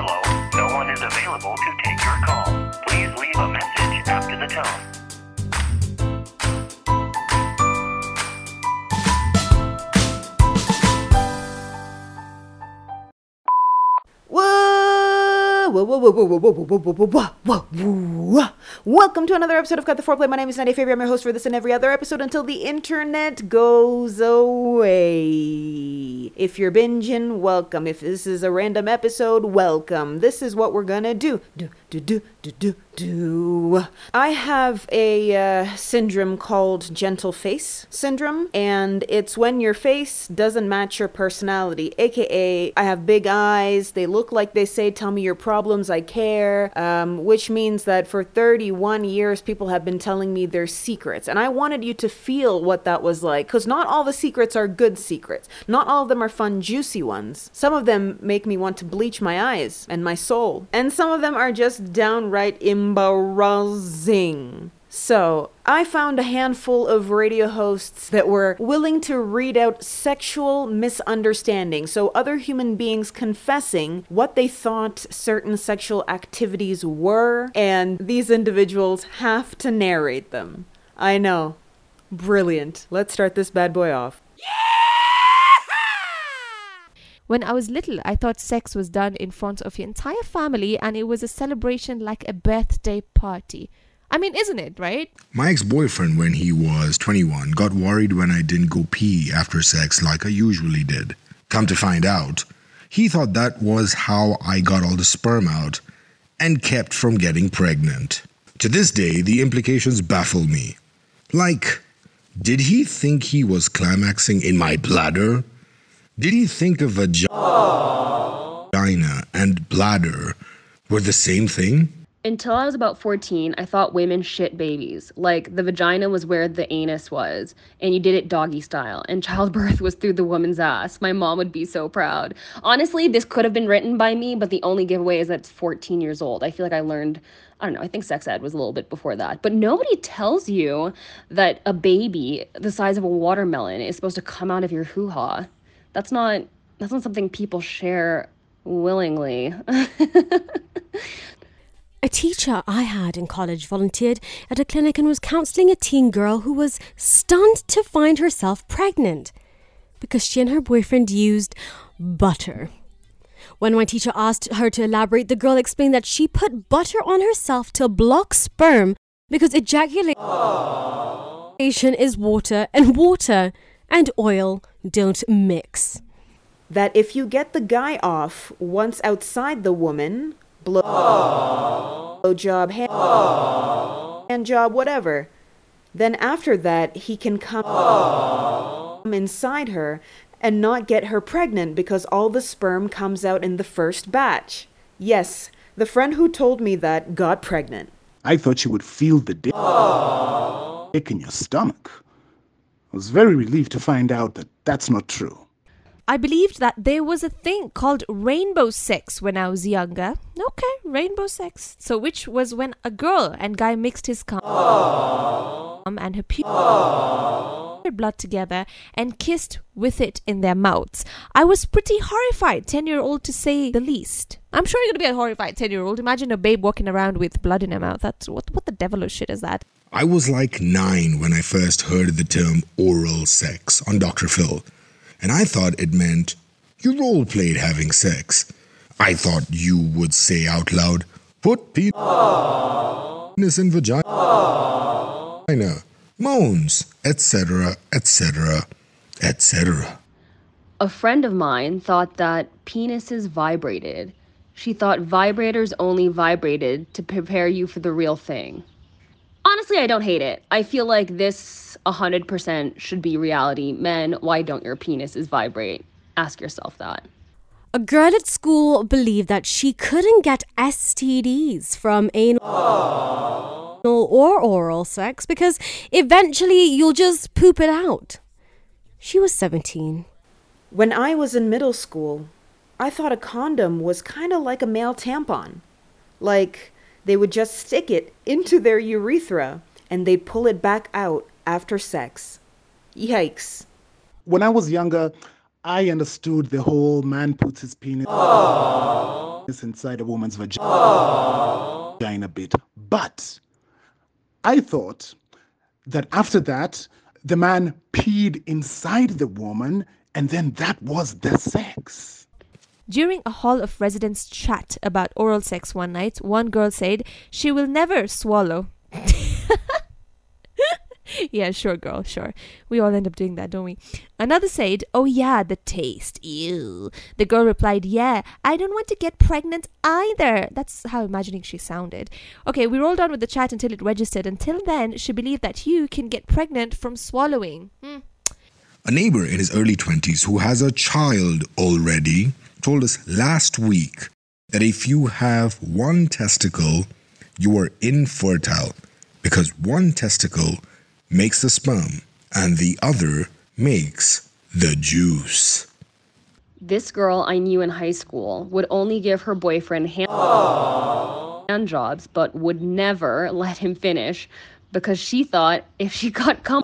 Hello, no one is available to take your call. Please leave a message after the tone. Welcome to another episode of Cut the Foreplay. My name is Nadia Favorite. I'm your host for this and every other episode until the internet goes away. If you're binging, welcome. If this is a random episode, welcome. This is what we're gonna do. Do, do, do, do, do, do. I have a uh, syndrome called gentle face syndrome, and it's when your face doesn't match your personality. AKA, I have big eyes, they look like they say, Tell me your problems, I care. Um, which means that for 31 years, people have been telling me their secrets. And I wanted you to feel what that was like, because not all the secrets are good secrets. Not all of them are fun, juicy ones. Some of them make me want to bleach my eyes and my soul. And some of them are just downright embarrassing. So, I found a handful of radio hosts that were willing to read out sexual misunderstandings. So, other human beings confessing what they thought certain sexual activities were, and these individuals have to narrate them. I know. Brilliant. Let's start this bad boy off. When I was little, I thought sex was done in front of your entire family and it was a celebration like a birthday party. I mean, isn't it, right? My ex boyfriend, when he was 21, got worried when I didn't go pee after sex like I usually did. Come to find out, he thought that was how I got all the sperm out and kept from getting pregnant. To this day, the implications baffle me. Like, did he think he was climaxing in my bladder? Did he think a vagina and bladder were the same thing? Until I was about 14, I thought women shit babies. Like the vagina was where the anus was, and you did it doggy style, and childbirth was through the woman's ass. My mom would be so proud. Honestly, this could have been written by me, but the only giveaway is that it's 14 years old. I feel like I learned, I don't know, I think sex ed was a little bit before that. But nobody tells you that a baby the size of a watermelon is supposed to come out of your hoo ha. That's not that's not something people share willingly. A teacher I had in college volunteered at a clinic and was counseling a teen girl who was stunned to find herself pregnant because she and her boyfriend used butter. When my teacher asked her to elaborate, the girl explained that she put butter on herself to block sperm because ejaculation is water and water and oil don't mix. That if you get the guy off once outside the woman, blow, blow job, hand, hand job, whatever, then after that he can come inside her and not get her pregnant because all the sperm comes out in the first batch. Yes, the friend who told me that got pregnant. I thought you would feel the dick, dick in your stomach. I was very relieved to find out that that's not true. I believed that there was a thing called rainbow sex when I was younger. Okay, rainbow sex. So, which was when a girl and guy mixed his cum and her pu- blood together and kissed with it in their mouths. I was pretty horrified, 10 year old to say the least. I'm sure you're gonna be a horrified 10 year old. Imagine a babe walking around with blood in her mouth. That's what, what the devilish shit is that? I was like nine when I first heard the term oral sex on Dr. Phil, and I thought it meant you role played having sex. I thought you would say out loud, put penis in vagina, moans, etc., etc., etc. A friend of mine thought that penises vibrated. She thought vibrators only vibrated to prepare you for the real thing. Honestly, I don't hate it. I feel like this 100% should be reality. Men, why don't your penises vibrate? Ask yourself that. A girl at school believed that she couldn't get STDs from anal or oral sex because eventually you'll just poop it out. She was 17. When I was in middle school, I thought a condom was kind of like a male tampon. Like, they would just stick it into their urethra and they'd pull it back out after sex. Yikes. When I was younger, I understood the whole man puts his penis inside a woman's vagina, vagina bit. But I thought that after that, the man peed inside the woman, and then that was the sex. During a Hall of Residence chat about oral sex one night, one girl said she will never swallow. yeah, sure, girl, sure. We all end up doing that, don't we? Another said, Oh, yeah, the taste. Ew. The girl replied, Yeah, I don't want to get pregnant either. That's how imagining she sounded. Okay, we rolled on with the chat until it registered. Until then, she believed that you can get pregnant from swallowing. Hmm. A neighbor in his early 20s who has a child already told us last week that if you have one testicle, you are infertile because one testicle makes the sperm and the other makes the juice. This girl I knew in high school would only give her boyfriend hand, hand jobs, but would never let him finish because she thought if she got cum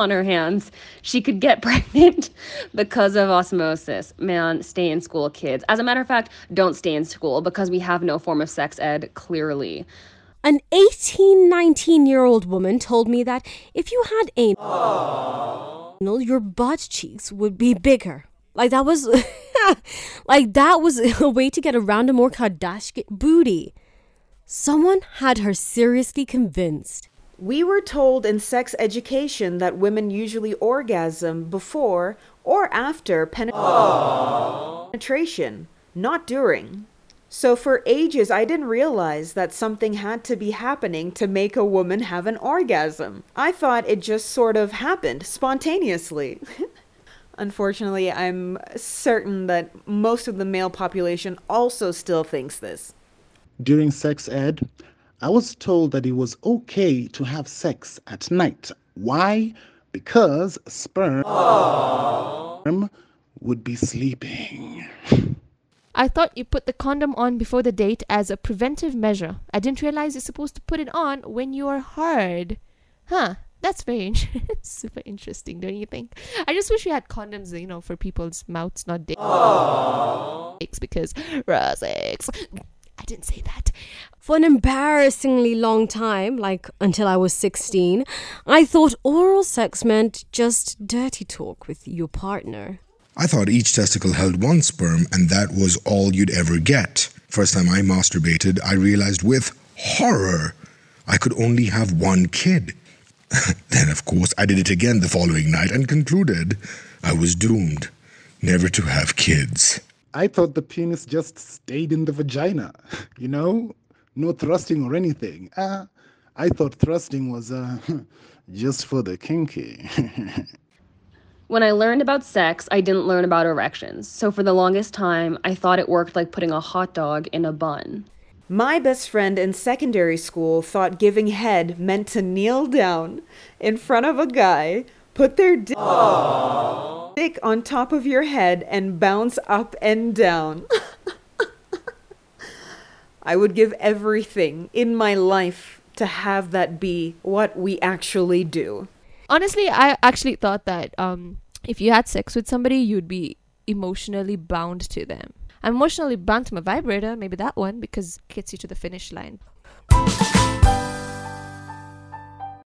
on her hands, she could get pregnant because of osmosis. Man, stay in school, kids. As a matter of fact, don't stay in school because we have no form of sex ed, clearly. An 18, 19 year old woman told me that if you had anal, your butt cheeks would be bigger. Like that was, like that was a way to get around a more Kardashian booty. Someone had her seriously convinced. We were told in sex education that women usually orgasm before or after penetration, not during. So for ages, I didn't realize that something had to be happening to make a woman have an orgasm. I thought it just sort of happened spontaneously. Unfortunately, I'm certain that most of the male population also still thinks this. During sex ed, I was told that it was okay to have sex at night. Why? Because sperm would be sleeping. I thought you put the condom on before the date as a preventive measure. I didn't realize you're supposed to put it on when you're hard. Huh. That's very in- super interesting, don't you think? I just wish we had condoms, you know, for people's mouths, not dicks, because raw sex. I didn't say that. For an embarrassingly long time, like until I was 16, I thought oral sex meant just dirty talk with your partner. I thought each testicle held one sperm and that was all you'd ever get. First time I masturbated, I realized with horror I could only have one kid. then, of course, I did it again the following night and concluded I was doomed never to have kids. I thought the penis just stayed in the vagina, you know? No thrusting or anything. Uh, I thought thrusting was uh, just for the kinky. When I learned about sex, I didn't learn about erections. So for the longest time, I thought it worked like putting a hot dog in a bun. My best friend in secondary school thought giving head meant to kneel down in front of a guy, put their dick on top of your head, and bounce up and down. I would give everything in my life to have that be what we actually do. Honestly, I actually thought that um, if you had sex with somebody, you'd be emotionally bound to them. I'm emotionally bound to my vibrator, maybe that one, because it gets you to the finish line.